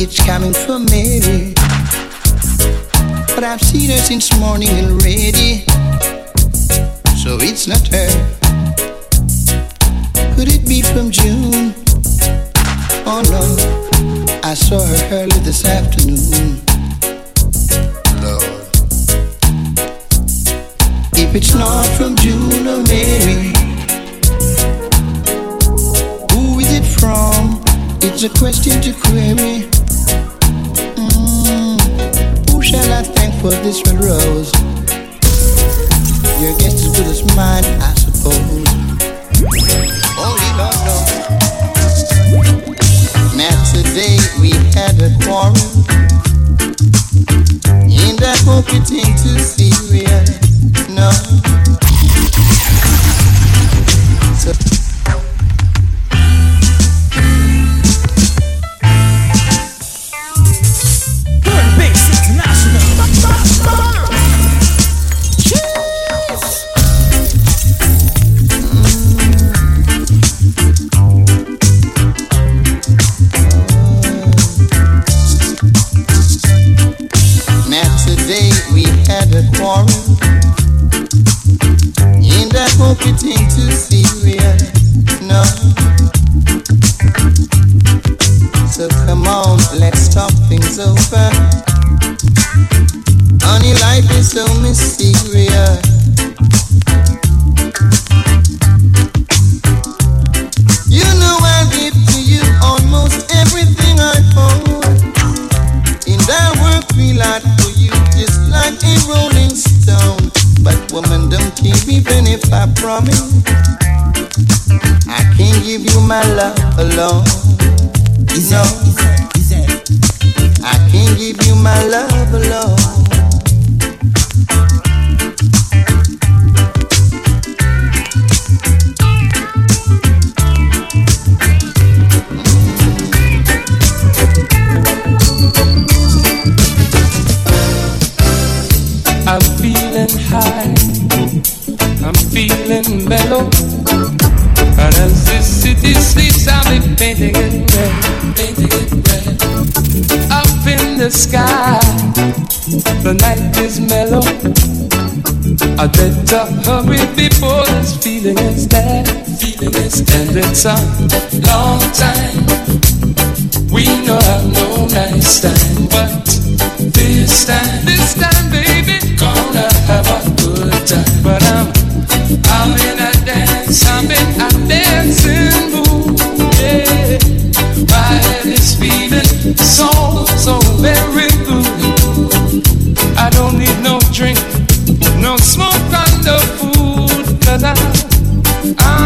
it's coming from Mary. But I've seen her since morning already, so it's not her. Could it be from June? Oh no, I saw her early this afternoon. Lord, if it's not from June or Mary. the question to query. Mm, who shall I thank for this red rose? Your guess is good as mine, I suppose. Only oh, no, knows. Now today we had a quarrel, and I hope it ain't too serious. No. so mysterious. I'm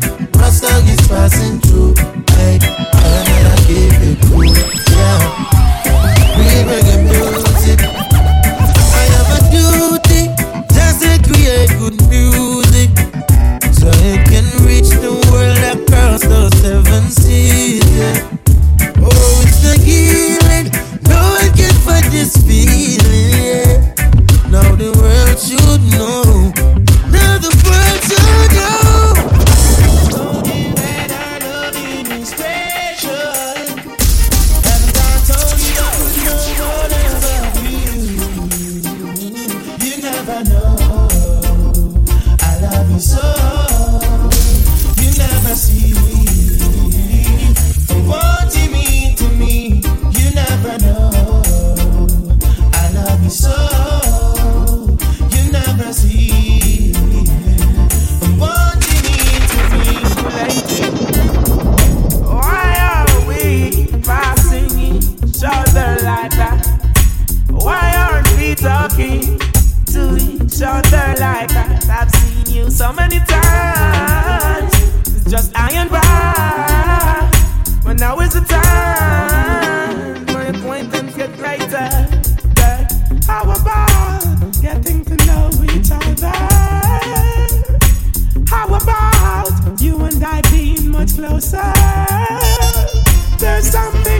There's something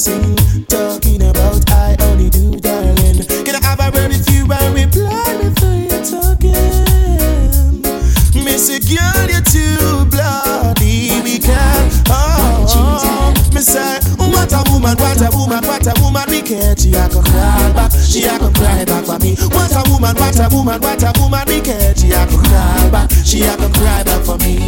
sing. Talking about I only do, darling. Can I have a word with you and reply before you're talking? Miss a girl, you're too bloody. We can Oh, oh. Miss I, what a woman, what a woman, what a woman. We care. She a go cry back, she a go cry back for me. What a woman, what a woman, what a woman. We care. She a go cry back, she a go cry back for me.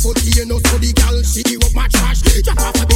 foot here, no study, the girl, she up my trash. Drop off a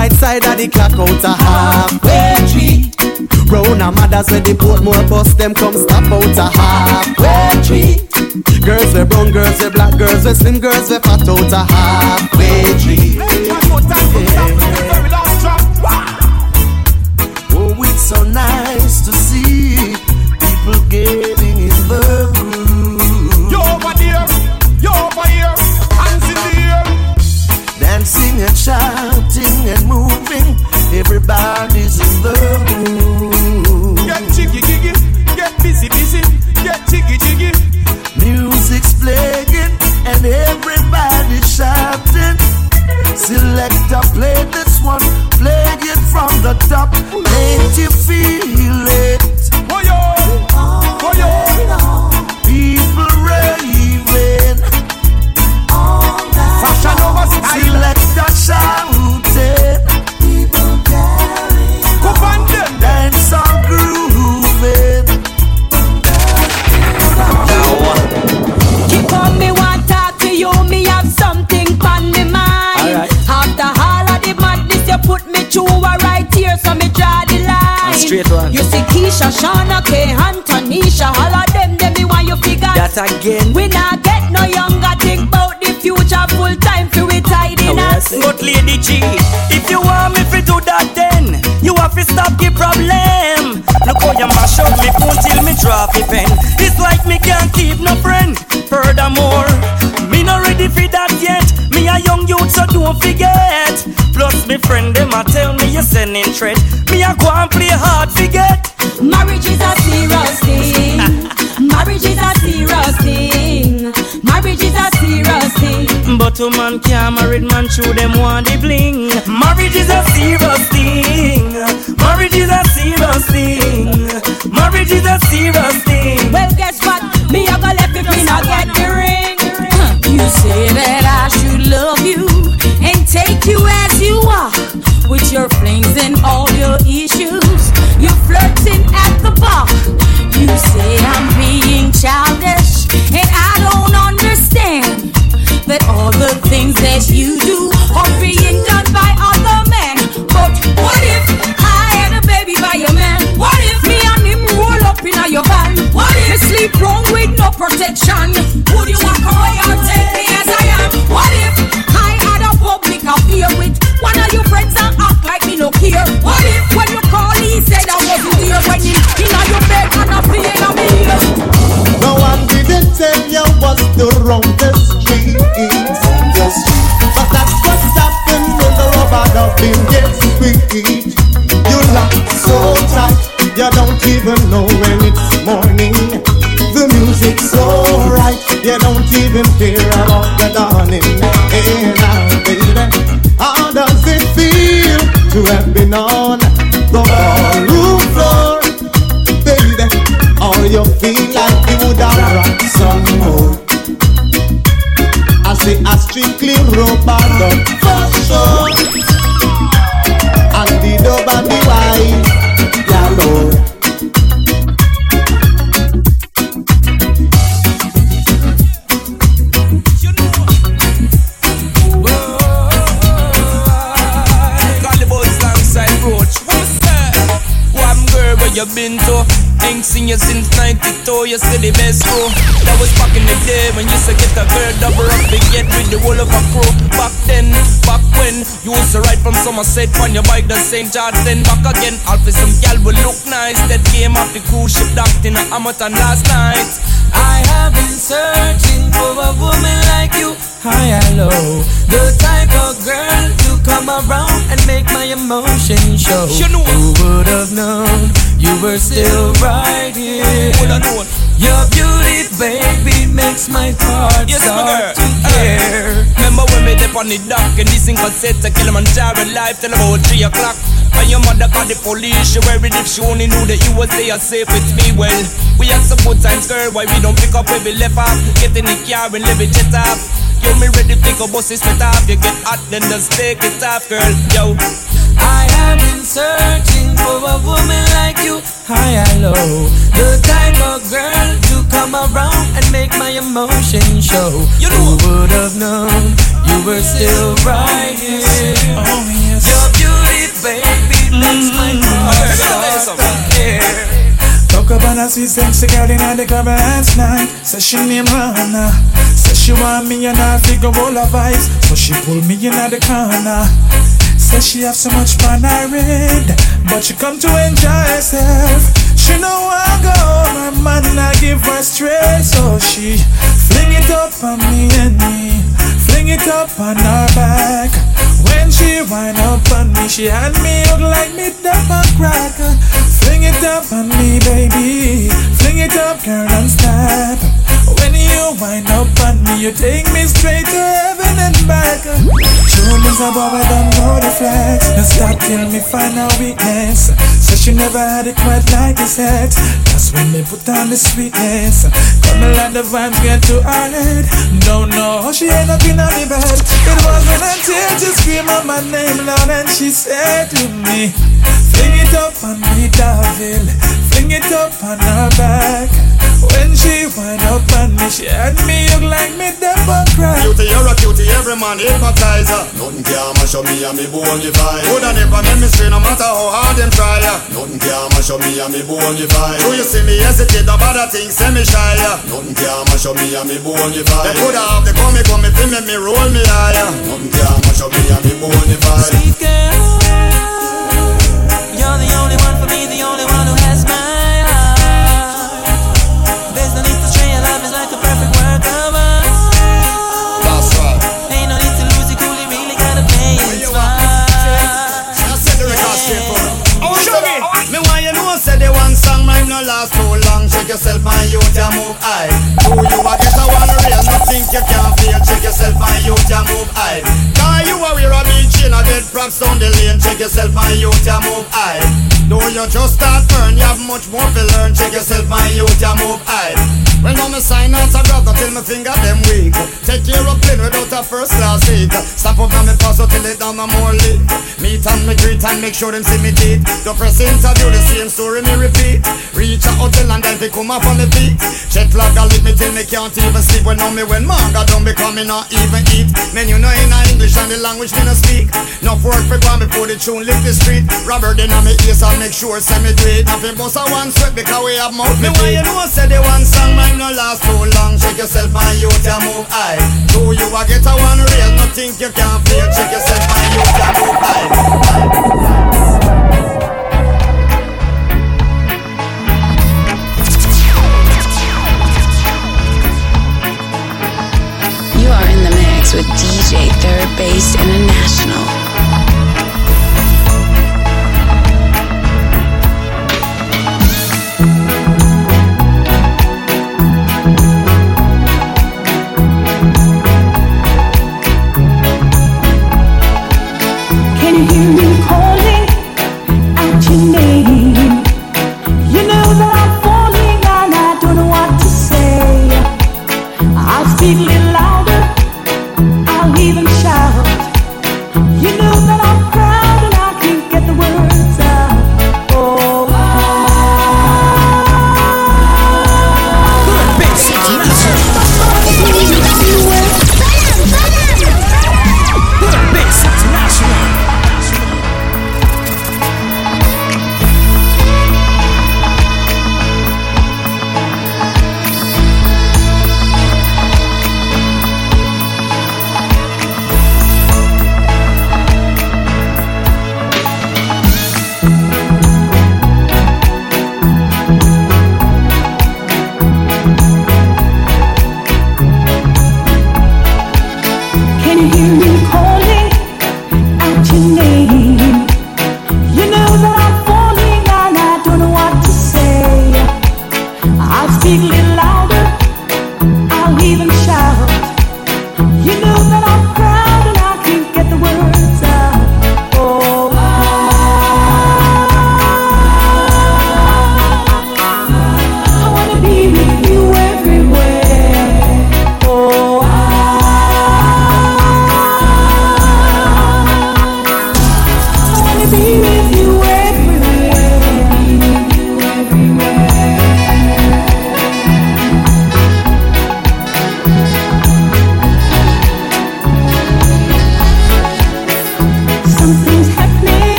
right side of the clock, out a halfway tree. Round a mothers where the Portmore bus them come stop out a halfway tree. Girls we brown, girls we black, girls we slim, girls we fat out a halfway tree. Oh, everybody's in the groove. Get jiggy jiggy, get busy busy, get jiggy jiggy. Music's playing and everybody's shouting. Selector, play this one, play it from the top, again. We not get no younger, think about the future, full time for we tidying us. But Lady G, if you want me to do that then You have to stop the problem. Look how you mash up me phone till me drop the pen. It's like me can't keep no friend. Furthermore, me not ready for that yet. Me a young youth so don't forget. Plus me friend them a tell me you're sending threat. Me a go and play hard a man can't married man through them want the bling a double up to get with the whole of a crew. Back then, back when you used to ride from Somerset on your bike to St. George, then back again. All for some gal will look nice. That came off the cruise ship docked in a Hamilton last night. I have been searching for a woman like you. High and low, the type of girl to come around and make my emotions show. You know. Who would have known you were still right here? Would have known. Your beauty, baby, makes my heart Yes, my start girl. to uh-huh. care. Remember when we dip on the dock and this thing cassette to Kilimanjaro live till about 3 o'clock. And your mother called the police, she worried if she only knew that you was there safe with me. Well, we had some good times, girl, why we don't pick up where we left off? Get in the car and live it jet off. You me ready to pick up bus is split off. You get hot, then just take it off, girl. Yo, I have been searching for a woman like you, high and low. The type of girl to come around and make my emotions show. You Who know. would have known you were still right here? Oh, yes. Your beauty, baby, makes my heart start to. Talk about a sweet sexy girl in the club last night. Say she name Hannah. Say she want me and I figure all her vibes. So she pull me in at the corner. Say she have so much fun I read, but she come to enjoy herself. She know I go, my man I give her straight, so she fling it up on me and me, fling it up on her back. When she wind up on me, she hand me out like me dump a cracker. Fling it up on me, baby, fling it up, girl, and stop. When wind up on me, you take me straight to heaven and back. Shoulders above, I don't know the flex. Now stop till me find a weakness. So she never had it quite like this yet. That's when they put on the sweetness. Come like the vibes get to her head. Don't know how she end up in my bed. It wasn't until she screamed my name loud and she said to me, Fling it up on me, Davil. Fling it up on her back. When she wind up on me, she had me look like me and cry. Cutie, you're a cutie, every man hypnotizer. Nothing can mash up me and me bone you vibe. Coulda never make me stray no matter how hard them try. Nothing can mash up me and me bone you vibe. Do you see me hesitate about a thing, say me shy. Nothing can mash up me and me bone you vibe. They coulda have the come me come me me me roll me higher. Nothing can mash up me and me bone you vibe. Sweet girl, yourself and you can move high. Who you a get a one real? No think you can feel. Check yourself and you can move high. Cause you are wear a big chain a get props down the lane. Check yourself and you can move high. Though you just start earn, you have much more to learn. Check yourself and you can move high. When now me sign out a grab till me finger them weak. Take care of plane without a first class seat. Stop up now me pass out till it down no more leak. Meet and me greet and make sure them see me teeth. The press interview the same story me repeat. Reach a hotel and then they come up on me feet. Check log a lick me till me can't even sleep. When now me when manga done become me not even eat. Men you know in English and the language me no speak. Enough work for gone before the tune lift the street. Robert then on me ears and make sure send me do it. Nothing but a one sweat because we have mouth me. Why you know say the one song mine no last too long. Yourself and you can move high. Do you a get a one real? No think you can feel. Yourself and you move high. You are in the mix with DJ Third Base International.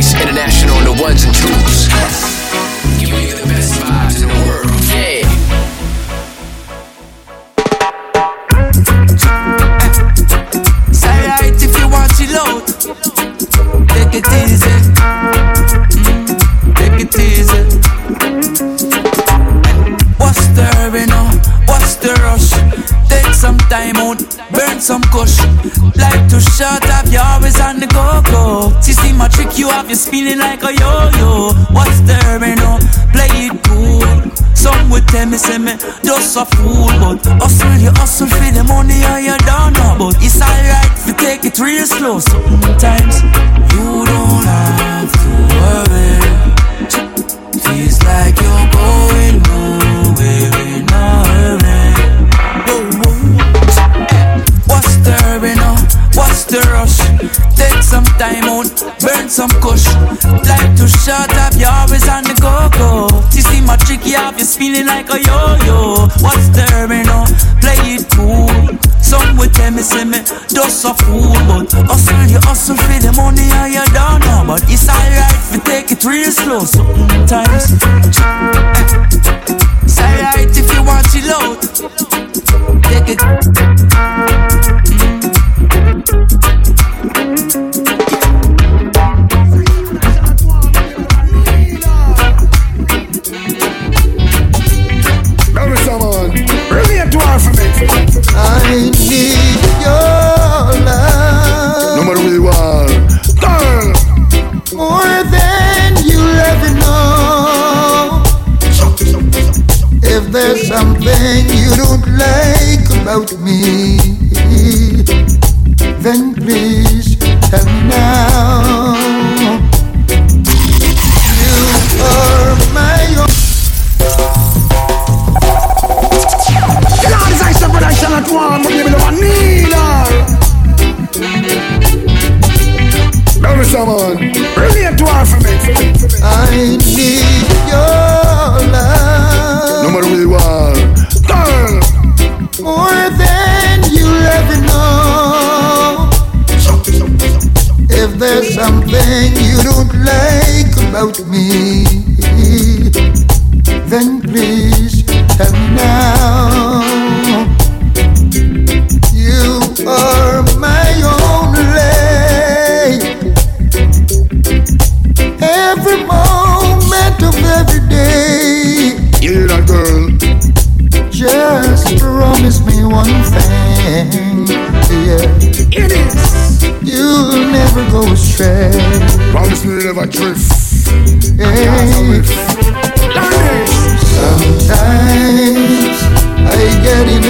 International the ones and twos. Just a fool. But hustle, you hustle for the money, and you don't know. But it's alright if you take it real slow. Sometimes you don't have to worry. Feels like you're going nowhere in a hurry. What's the hurry now? What's the rush? Take some time out, burn some kush. Life too short, have you always on the go go. You see my tricky, have you spinning like a yo yo. Slow sometimes.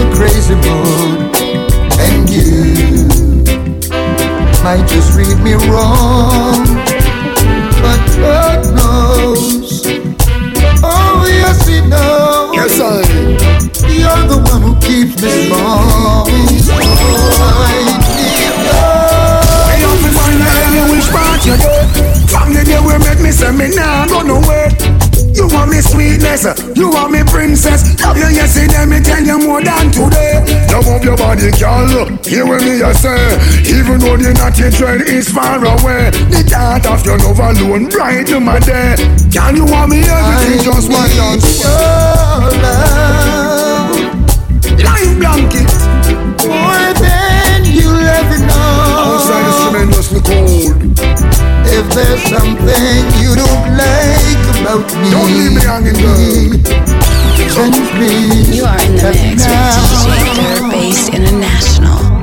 A crazy mood, and you might just read me wrong, but God knows. Oh yes, He knows. Yes, I. You're the one who keeps me strong. I need love. Hey, I'm find out you which part you do. From the day we met me, say me nah go nowhere. You want me sweetness, you want me princess. Love you yesterday, let me tell you more than today. Love up your body, girl. Hear what me I say. Even though the naughty dread is far away, the thought of your love alone brighten my day. Can you want me everything just one dance? Your love Life blanket. more than you'll ever know. Outside is tremendously cold. If there's something you don't like about me, Don't leave me hanging, girl. then please You are in the tell me mix with. DJ Third Base International.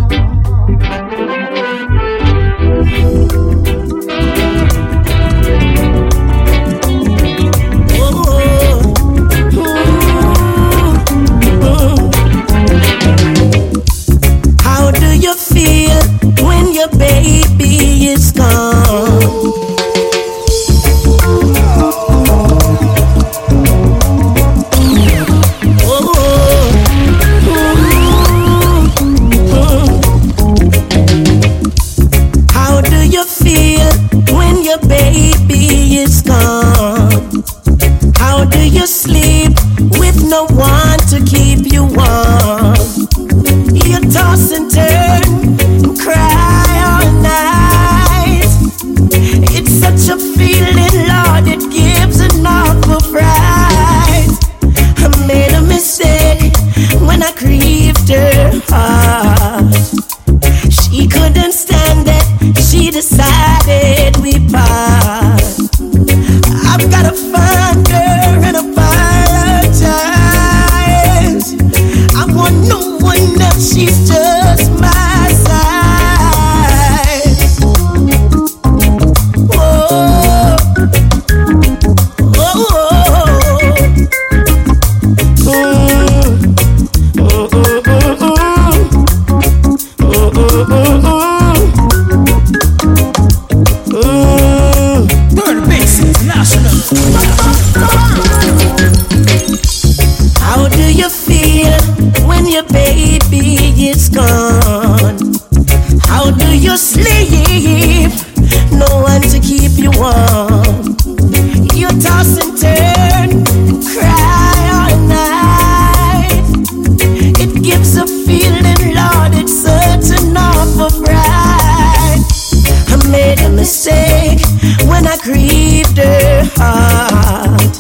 grieved her heart.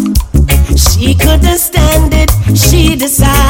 She couldn't stand it, she decided.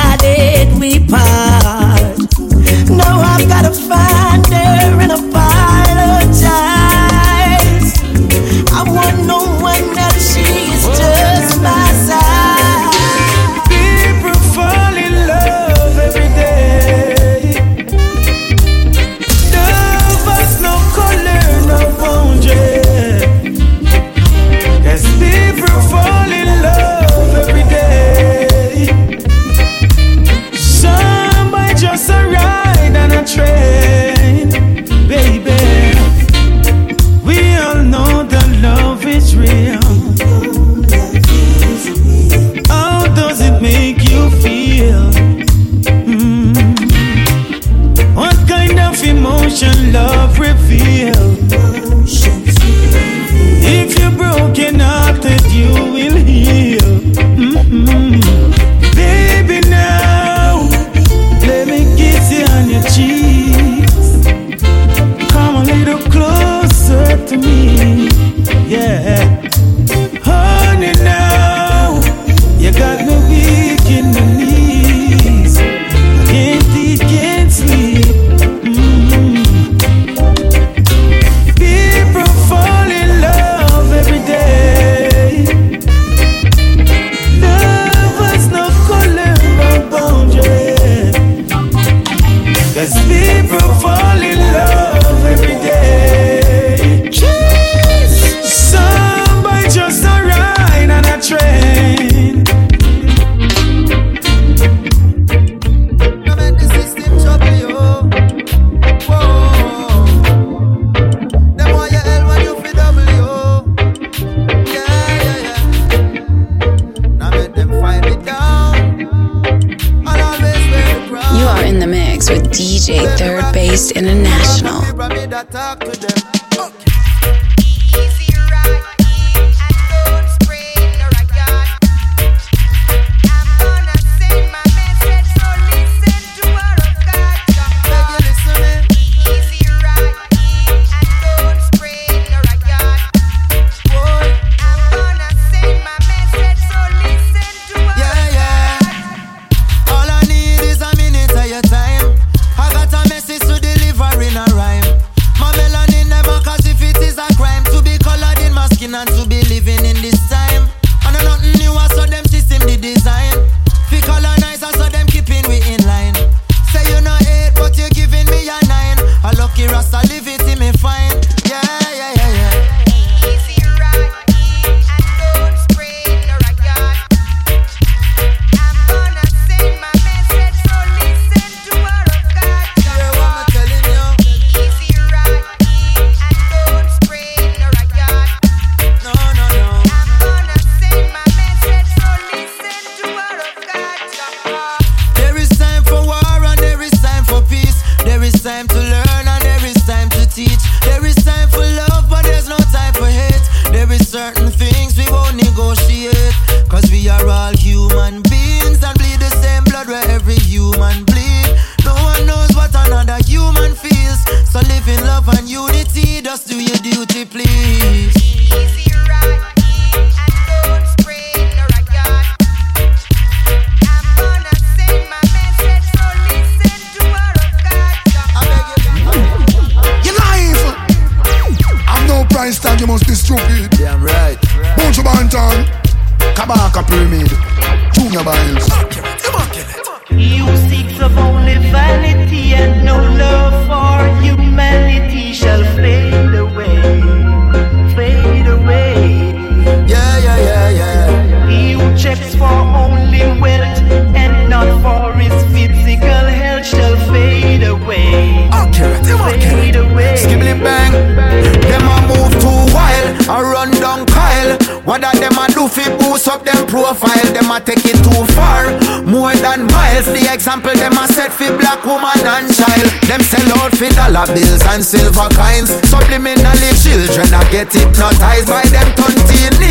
Subliminally, children are get hypnotized by them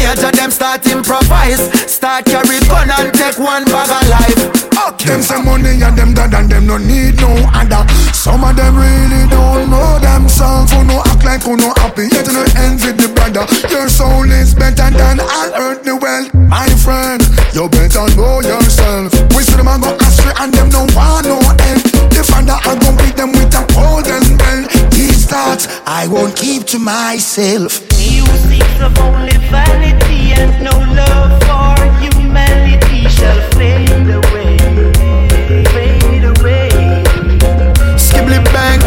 teenager. Them start improvise, start carry gun and take one bag of life. Okay. Them some money and them dad and them no need no other. Some of them really don't know themselves. Who no act like who no happy yet no envy the brother. Your soul is better than all earthly wealth, my friend. You better know yourself. We see them a go astray and them no want no end. The father I go beat them with a golden bell thoughts I won't keep to myself. Musics of only vanity and no love for humanity shall fade away, fade away. Skibbly bang.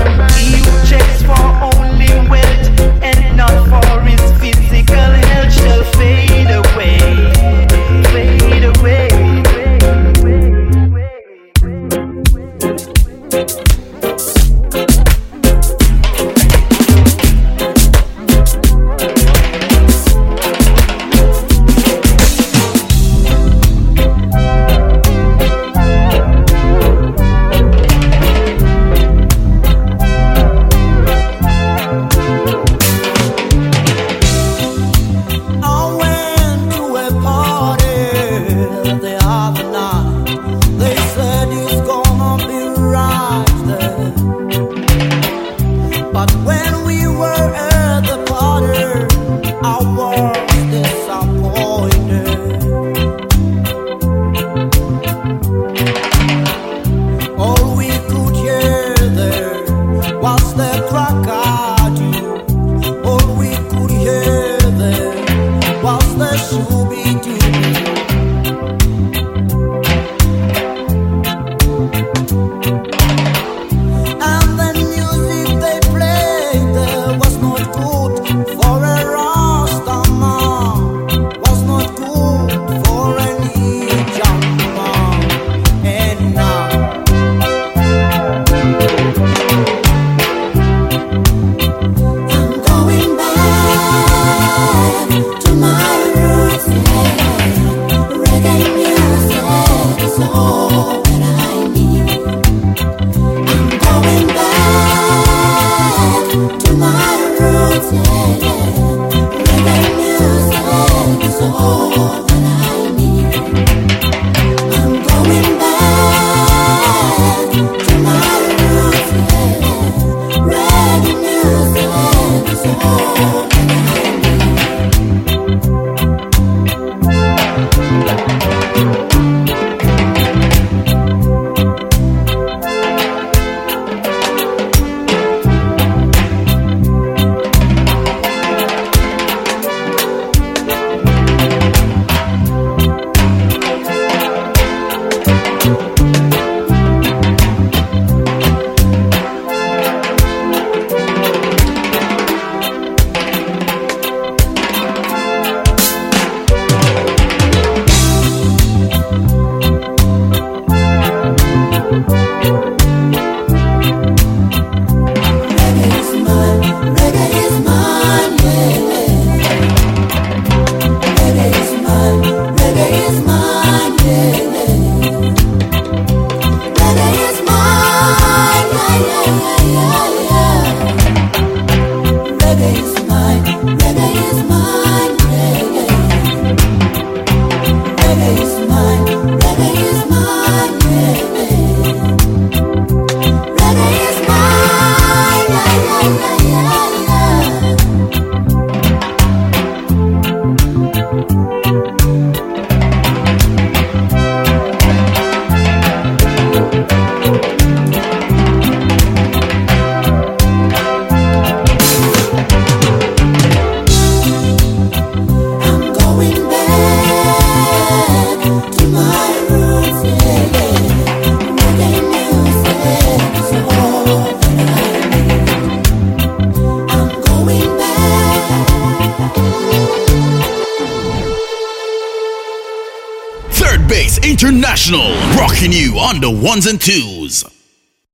on the ones and twos.